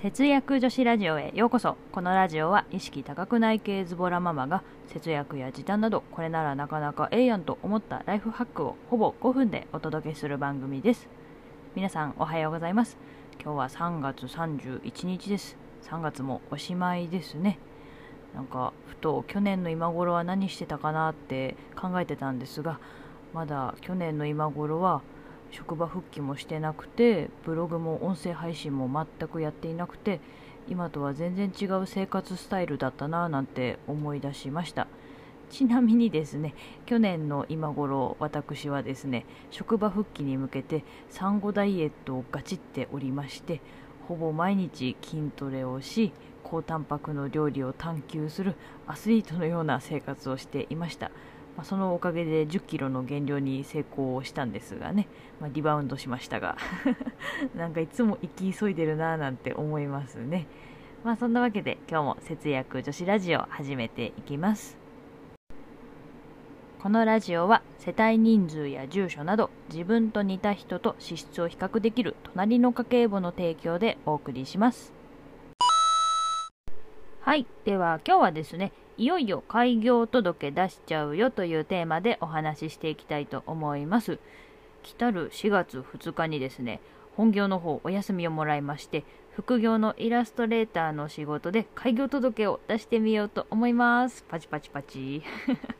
節約女子ラジオへようこそ。このラジオは意識高くない系ズボラママが節約や時短などこれならなかなかええやんと思ったライフハックをほぼ5分でお届けする番組です。皆さんおはようございます。今日は3月31日です。3月もおしまいですね。なんかふと去年の今頃は何してたかなって考えてたんですがまだ去年の今頃は職場復帰もしてなくてブログも音声配信も全くやっていなくて今とは全然違う生活スタイルだったなぁなんて思い出しました。ちなみにですね去年の今頃私はですね職場復帰に向けて産後ダイエットをガチっておりましてほぼ毎日筋トレをし高タンパクの料理を探求するアスリートのような生活をしていました。まあ、そのおかげで1 0キロの減量に成功したんですがね、まあ、リバウンドしましたが なんかいつも生き急いでるなぁなんて思いますね。まあそんなわけで今日も節約女子ラジオ始めていきます。このラジオは世帯人数や住所など自分と似た人と資質を比較できる隣の家計簿の提供でお送りします。はいでは今日はですねいよいよ開業届出しちゃうよというテーマでお話ししていきたいと思います。来たる4月2日にですね、本業の方お休みをもらいまして、副業のイラストレーターの仕事で開業届を出してみようと思います。パチパチパチ。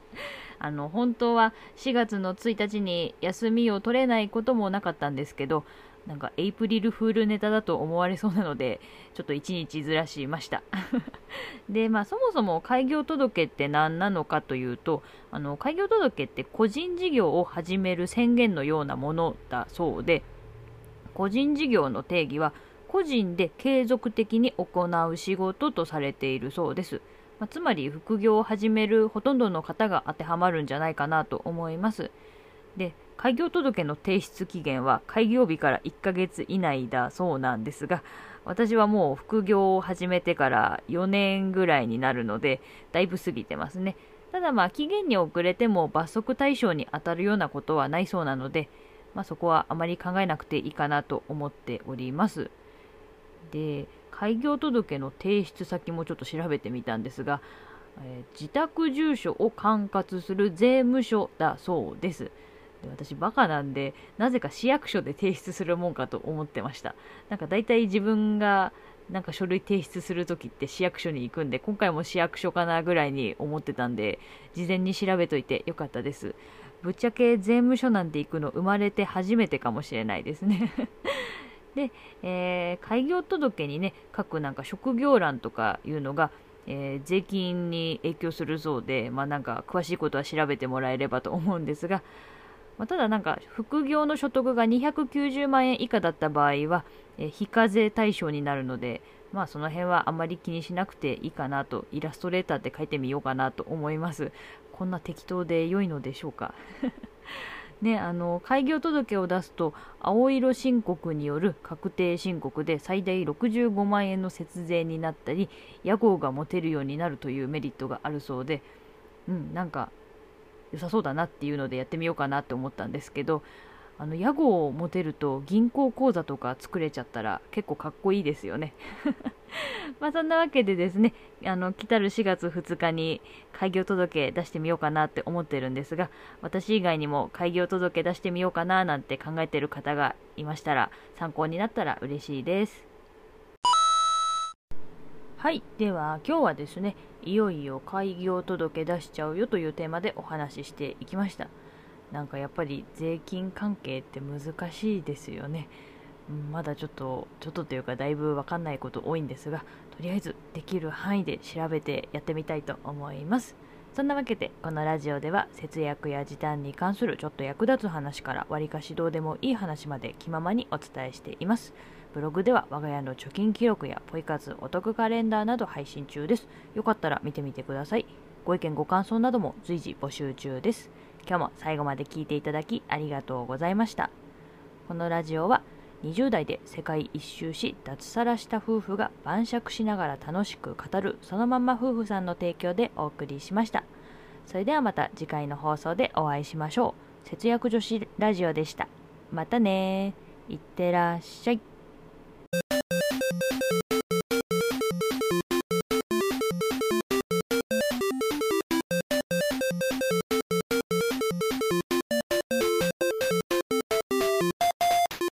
あの、本当は4月の1日に休みを取れないこともなかったんですけど、なんかエイプリルフールネタだと思われそうなので、ちょっと1日ずらしました。で、まあそもそも開業届って何なのかというと、あの、開業届って個人事業を始める宣言のようなものだそうで、個人事業の定義は、個人で継続的に行う仕事とされているそうです。まあ、つまり副業を始めるほとんどの方が当てはまるんじゃないかなと思います。で、開業届の提出期限は開業日から1ヶ月以内だそうなんですが、私はもう副業を始めてから4年ぐらいになるので、だいぶ過ぎてますね。ただまあ期限に遅れても罰則対象に当たるようなことはないそうなので、まあ、そこはあまり考えなくていいかなと思っております。で、開業届の提出先もちょっと調べてみたんですが、えー、自宅住所を管轄する税務署だそうです。私バカなんでなぜか市役所で提出するもんかと思ってました。なんか大体自分がなんか書類提出するときって市役所に行くんで今回も市役所かなぐらいに思ってたんで事前に調べといてよかったです。ぶっちゃけ税務署なんて行くの生まれて初めてかもしれないですね。で、えー、開業届にね書くなんか職業欄とかいうのがえー、税金に影響するそうで、まあなんか詳しいことは調べてもらえればと思うんですが、まあ、ただなんか副業の所得が290万円以下だった場合は、え非課税対象になるので、まあその辺はあまり気にしなくていいかなと、イラストレーターって書いてみようかなと思います。こんな適当で良いのでしょうか？ね、あの開業届を出すと青色申告による確定申告で最大65万円の節税になったり屋号が持てるようになるというメリットがあるそうで、うん、なんか良さそうだなっていうのでやってみようかなって思ったんですけどあの屋号を持てると銀行口座とか作れちゃったら結構かっこいいですよね。まあそんなわけでですねあの来たる4月2日に開業届出してみようかなって思ってるんですが私以外にも開業届出してみようかななんて考えてる方がいましたら参考になったら嬉しいです。はいでは今日はですねいよいよ開業届出しちゃうよというテーマでお話ししていきました。なんかやっぱり税金関係って難しいですよね、まだちょっとちょっとというかだいぶわかんないこと多いんですがとりあえずできる範囲で調べてやってみたいと思います。そんなわけでこのラジオでは節約や時短に関するちょっと役立つ話からわりかしどうでもいい話まで気ままにお伝えしています。ブログでは我が家の貯金記録やポイ活お得カレンダーなど配信中です。よかったら見てみてください。ご意見ご感想なども随時募集中です。今日も最後まで聞いていただきありがとうございました。このラジオは20代で世界一周し脱サラした夫婦が晩酌しながら楽しく語るそのまんま夫婦さんの提供でお送りしました。それではまた次回の放送でお会いしましょう。節約女子ラジオでした。またねいってらっしゃい。